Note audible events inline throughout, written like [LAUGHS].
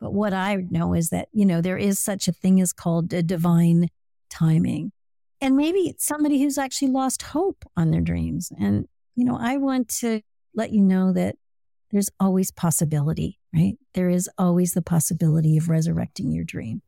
But what I know is that, you know, there is such a thing as called a divine timing. And maybe it's somebody who's actually lost hope on their dreams. And, you know, I want to let you know that there's always possibility, right? There is always the possibility of resurrecting your dream.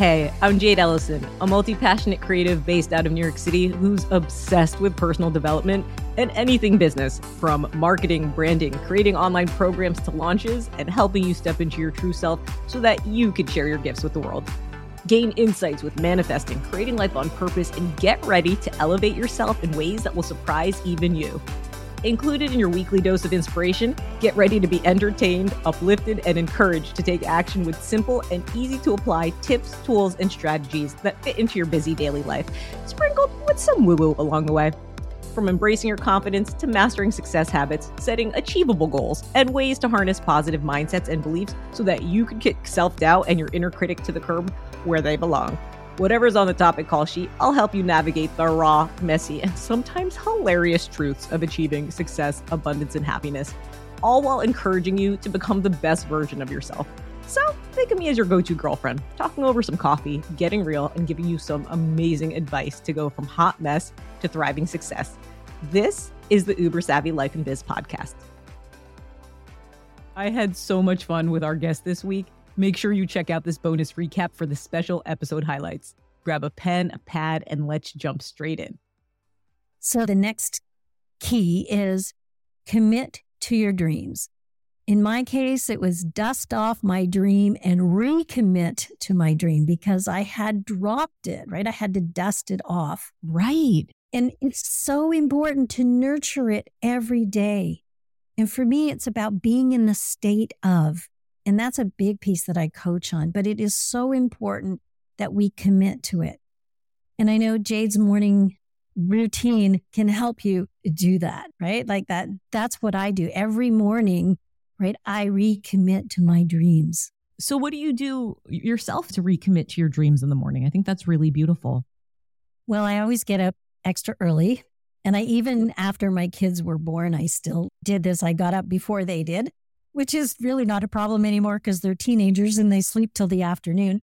Hey, I'm Jade Elysan, a multi passionate creative based out of New York City who's obsessed with personal development and anything business from marketing, branding, creating online programs to launches, and helping you step into your true self so that you can share your gifts with the world. Gain insights with manifesting, creating life on purpose, and get ready to elevate yourself in ways that will surprise even you. Included in your weekly dose of inspiration, get ready to be entertained, uplifted, and encouraged to take action with simple and easy to apply tips, tools, and strategies that fit into your busy daily life, sprinkled with some woo woo along the way. From embracing your confidence to mastering success habits, setting achievable goals, and ways to harness positive mindsets and beliefs so that you can kick self doubt and your inner critic to the curb where they belong. Whatever's on the topic call sheet, I'll help you navigate the raw, messy, and sometimes hilarious truths of achieving success, abundance, and happiness, all while encouraging you to become the best version of yourself. So, think of me as your go to girlfriend, talking over some coffee, getting real, and giving you some amazing advice to go from hot mess to thriving success. This is the Uber Savvy Life and Biz podcast. I had so much fun with our guest this week. Make sure you check out this bonus recap for the special episode highlights. Grab a pen, a pad, and let's jump straight in. So, the next key is commit to your dreams. In my case, it was dust off my dream and recommit to my dream because I had dropped it, right? I had to dust it off. Right. And it's so important to nurture it every day. And for me, it's about being in the state of and that's a big piece that I coach on, but it is so important that we commit to it. And I know Jade's morning routine can help you do that, right? Like that, that's what I do every morning, right? I recommit to my dreams. So, what do you do yourself to recommit to your dreams in the morning? I think that's really beautiful. Well, I always get up extra early. And I even after my kids were born, I still did this. I got up before they did which is really not a problem anymore because they're teenagers and they sleep till the afternoon.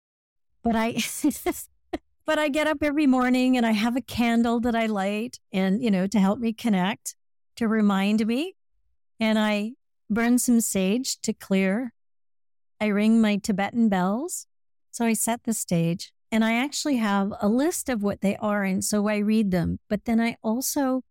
But I, [LAUGHS] but I get up every morning and I have a candle that I light and, you know, to help me connect, to remind me. And I burn some sage to clear. I ring my Tibetan bells. So I set the stage and I actually have a list of what they are. And so I read them. But then I also,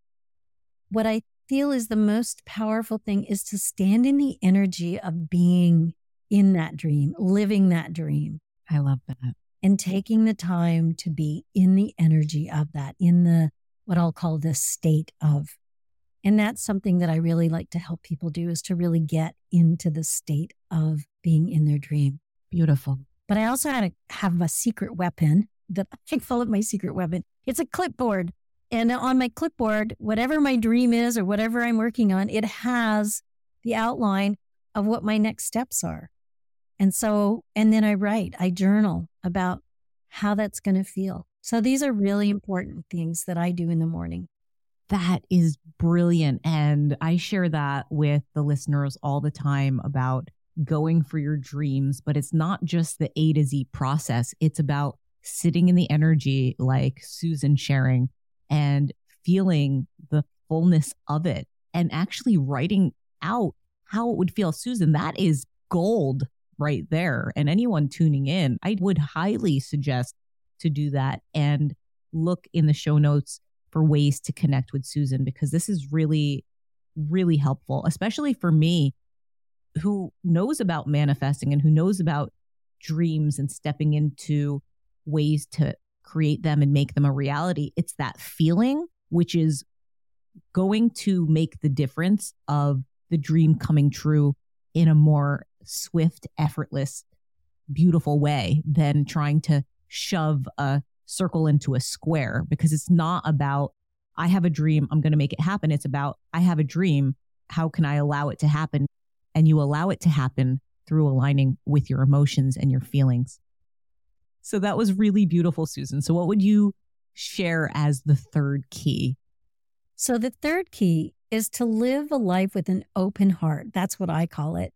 what I feel is the most powerful thing is to stand in the energy of being in that dream, living that dream. I love that. And taking the time to be in the energy of that, in the what I'll call the state of. And that's something that I really like to help people do is to really get into the state of being in their dream. Beautiful. But I also had to have a secret weapon that [LAUGHS] I call it my secret weapon. It's a clipboard and on my clipboard, whatever my dream is or whatever I'm working on, it has the outline of what my next steps are. And so, and then I write, I journal about how that's going to feel. So these are really important things that I do in the morning. That is brilliant. And I share that with the listeners all the time about going for your dreams, but it's not just the A to Z process. It's about sitting in the energy, like Susan sharing, and feeling the fullness of it and actually writing out how it would feel. Susan, that is gold right there. And anyone tuning in, I would highly suggest to do that and look in the show notes for ways to connect with Susan because this is really, really helpful, especially for me who knows about manifesting and who knows about dreams and stepping into ways to create them and make them a reality. It's that feeling, which is going to make the difference of the dream coming true in a more swift, effortless, beautiful way than trying to shove a circle into a square because it's not about, I have a dream, I'm going to make it happen. It's about, I have a dream, how can I allow it to happen? And you allow it to happen through aligning with your emotions and your feelings. So that was really beautiful, Susan. So what would you share as the third key? So the third key is to live a life with an open heart. That's what I call it.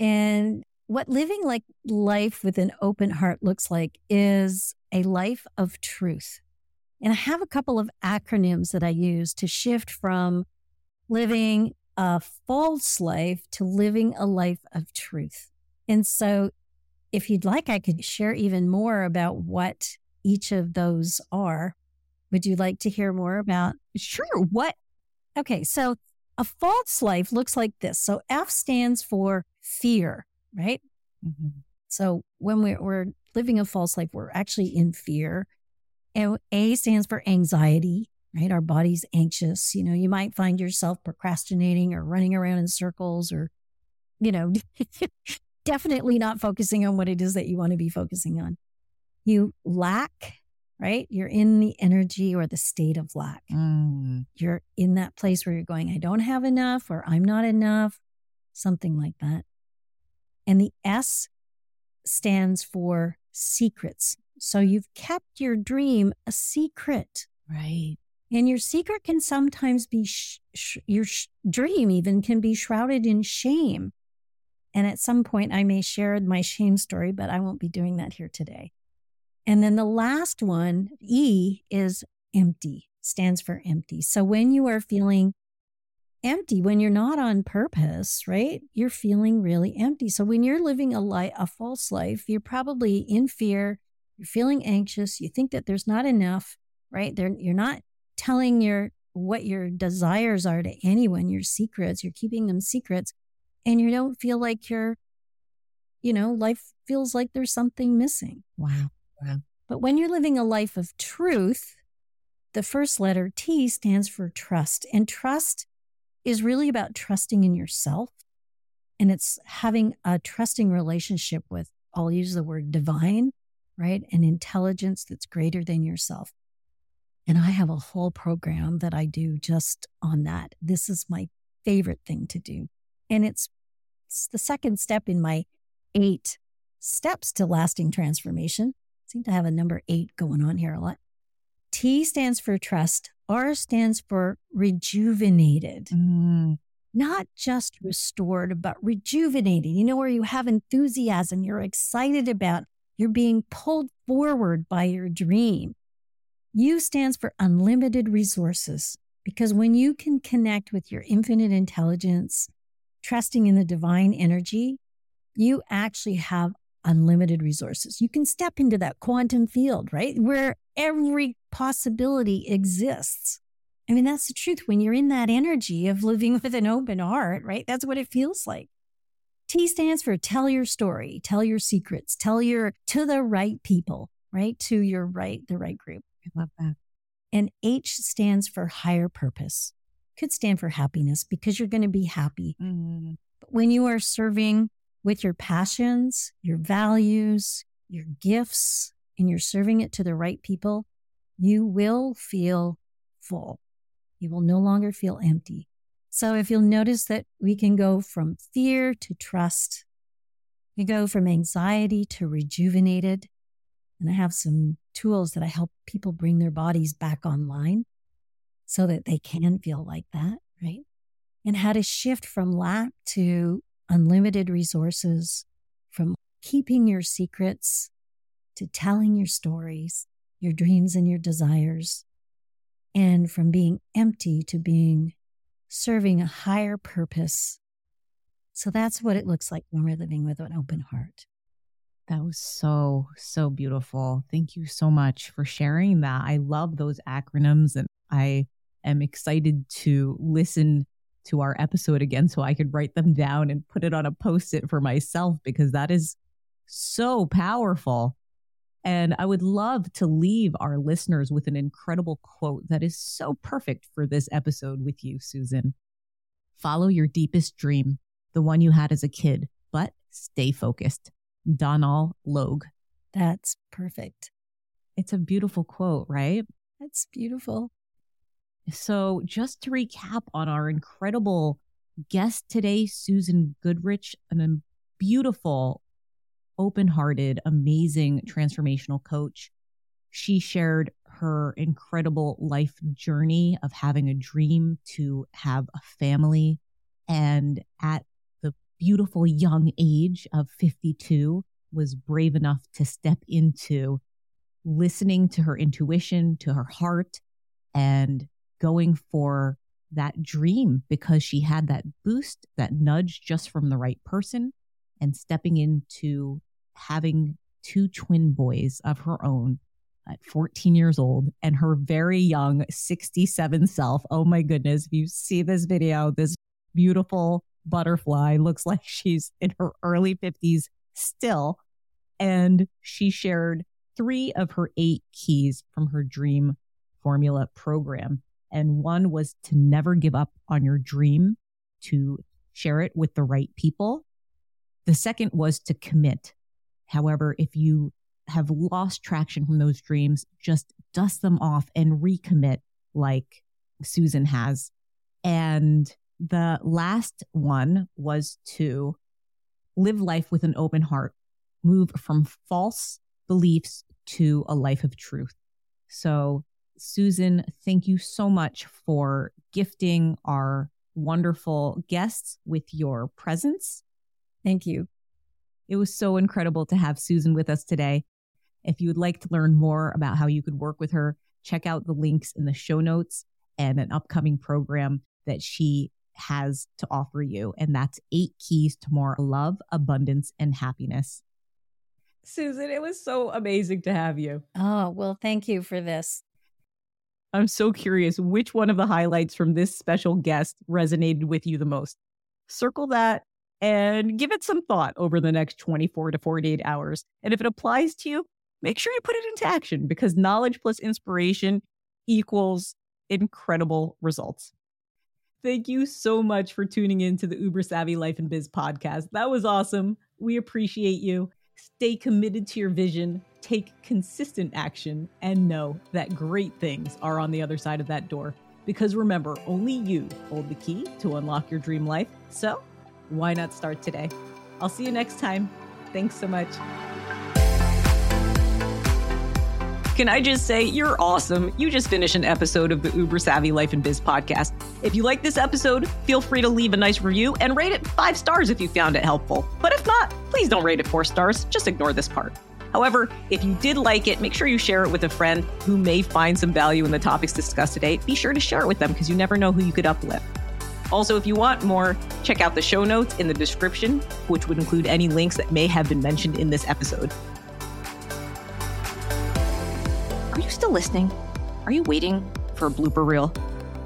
And what living like life with an open heart looks like is a life of truth. And I have a couple of acronyms that I use to shift from living a false life to living a life of truth. And so, if you'd like, I could share even more about what each of those are. Would you like to hear more about? Sure. What? Okay. So, a false life looks like this. So, F stands for fear, right? Mm-hmm. So, when we're, we're living a false life, we're actually in fear. And A stands for anxiety, right? Our body's anxious. You know, you might find yourself procrastinating or running around in circles or, you know, [LAUGHS] definitely not focusing on what it is that you want to be focusing on. You lack, right? You're in the energy or the state of lack. Mm. You're in that place where you're going, I don't have enough or I'm not enough, something like that. And the S stands for secrets. So you've kept your dream a secret. Right. And your secret can sometimes be, sh- sh- your sh- dream even can be shrouded in shame. And at some point, I may share my shame story, but I won't be doing that here today. And then the last one, E, is empty, stands for empty. So when you are feeling empty, when you're not on purpose, right, you're feeling really empty. So when you're living a life, a false life, you're probably in fear, you're feeling anxious, you think that there's not enough, right? There, you're not telling your what your desires are to anyone, your secrets, you're keeping them secrets, and you don't feel like you're, you know, life feels like there's something missing. Wow. Wow. But when you're living a life of truth, the first letter T stands for trust. And trust is really about trusting in yourself. And it's having a trusting relationship with, I'll use the word divine, right? An intelligence that's greater than yourself. And I have a whole program that I do just on that. This is my favorite thing to do. And it's, it's the second step in my eight steps to lasting transformation. I seem to have a number eight going on here a lot. T stands for trust. R stands for rejuvenated. Mm. Not just restored, but rejuvenated. You know, where you have enthusiasm, you're excited about, you're being pulled forward by your dream. U stands for unlimited resources because when you can connect with your infinite intelligence, trusting in the divine energy, you actually have unlimited resources. You can step into that quantum field, right? Where every possibility exists. I mean, that's the truth. When you're in that energy of living [LAUGHS] with an open heart, right? That's what it feels like. T stands for tell your story, tell your secrets, tell your to the right people, right? To your right, the right group. I love that. And H stands for higher purpose. Could stand for happiness because you're going to be happy. Mm-hmm. But when you are serving with your passions, your values, your gifts, and you're serving it to the right people, you will feel full. You will no longer feel empty. So if you'll notice that we can go from fear to trust, we go from anxiety to rejuvenated, and I have some tools that I help people bring their bodies back online so that they can feel like that, right? And how to shift from lack to unlimited resources, from keeping your secrets to telling your stories, your dreams and your desires, and from being empty to being serving a higher purpose. So that's what it looks like when we're living with an open heart. That was so, so beautiful. Thank you so much for sharing that. I love those acronyms and I am excited to listen to our episode again so I could write them down and put it on a post it for myself because that is so powerful. And I would love to leave our listeners with an incredible quote that is so perfect for this episode with you, Susan. Follow your deepest dream, the one you had as a kid, but stay focused. Donal Logue. That's perfect. It's a beautiful quote, right? That's beautiful. So, just to recap on our incredible guest today, Susan Goodrich, a beautiful, open hearted, amazing transformational coach. She shared her incredible life journey of having a dream to have a family. And at the beautiful young age of 52, was brave enough to step into listening to her intuition, to her heart, and going for that dream because she had that boost, that nudge just from the right person, and stepping into having two twin boys of her own at 14 years old and her very young 67 self. Oh my goodness. If you see this video, this beautiful butterfly looks like [LAUGHS] she's in her early 50s still. And she shared three of her eight keys from her dream formula program. And one was to never give up on your dream, to share it with the right people. The second was to commit. However, if you have lost traction from those dreams, just dust them off and recommit like Susan has. And the last one was to live life with an open heart, move from false beliefs to a life of truth. So, Susan, thank you so much for gifting our wonderful guests with your presence. Thank you. It was so incredible to have Susan with us today. If you would like to learn more about how you could work with her, check out the links in the show notes and an upcoming program that she has to offer you. And that's eight keys to more love, abundance, and happiness. Susan, it was so amazing to have you. Oh, well, thank you for this. I'm so curious which one of the highlights from this special guest resonated with you the most. Circle that and give it some thought over the next 24 to 48 hours. And if it applies to you, make sure you put it into action because knowledge plus inspiration equals incredible results. Thank you so much for tuning in to the Uber Savvy Life and Biz podcast. That was awesome. We appreciate you. Stay committed to your vision, take consistent action, and know that great things are on the other side of that door. Because remember, only you hold the key to unlock your dream life. So, why not start today? I'll see you next time. Thanks so much. Can I just say, you're awesome. You just finished an episode of the Uber Savvy Life and Biz podcast. If you like this episode, feel free to leave a nice review and rate it five stars if you found it helpful. But if not, please don't rate it four stars. Just ignore this part. However, if you did like it, make sure you share it with a friend who may find some value in the topics discussed today. Be sure to share it with them because you never know who you could uplift. Also, if you want more, check out the show notes in the description, which would include any links that may have been mentioned in this episode. Are you still listening? Are you waiting for a blooper reel?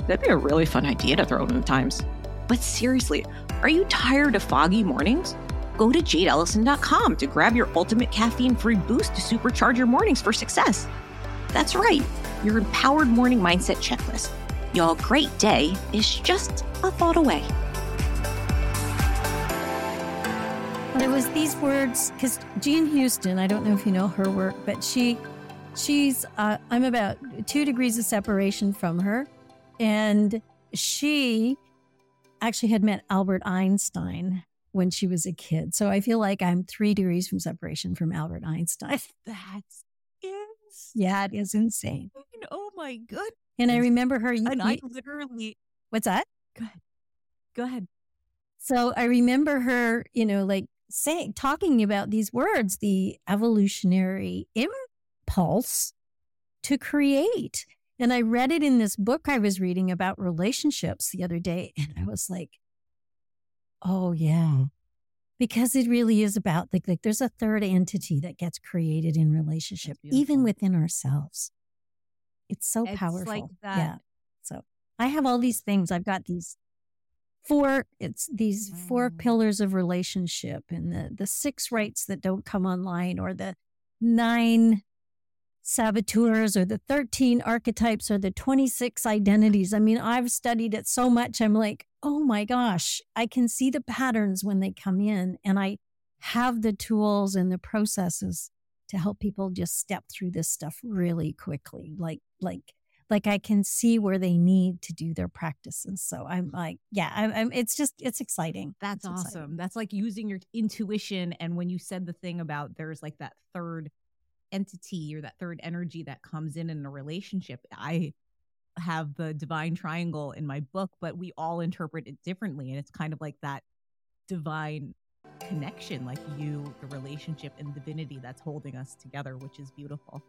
That'd be a really fun idea to throw in the Times. But seriously, are you tired of foggy mornings? Go to jadeelysan.com to grab your ultimate caffeine free boost to supercharge your mornings for success. That's right, your empowered morning mindset checklist. Your great day is just a thought away. There was these words because Jean Houston, I don't know if you know her work, but she she's uh, i'm about two degrees of separation from her and she actually had met albert einstein when she was a kid so i feel like i'm three degrees from separation from albert einstein [LAUGHS] that's insane. yeah it is insane oh my god and i remember her and i literally what's that go ahead go ahead so i remember her you know like saying talking about these words the evolutionary impulse to create. And I read it in this book I was reading about relationships the other day. And I was like, oh, yeah. Because it really is about like, like there's a third entity that gets created in relationship, even within ourselves. It's so it's powerful. Like that. Yeah. So I have all these things. I've got these four it's these four Mm. pillars of relationship and the the six rights that don't come online or the nine saboteurs or the 13 archetypes or the 26 identities. I mean, I've studied it so much. I'm like, oh my gosh, I can see the patterns when they come in, and I have the tools and the processes to help people just step through this stuff really quickly. Like, like, like I can see where they need to do their practices. So I'm like, yeah, I'm, I'm it's just, it's exciting. That's It's awesome. exciting. That's like using your intuition. And when you said the thing about there's like that third entity or that third energy that comes in in a relationship. I have the divine triangle in my book, but we all interpret it differently. And it's kind of like that divine connection, like you, the relationship and divinity that's holding us together, which is beautiful.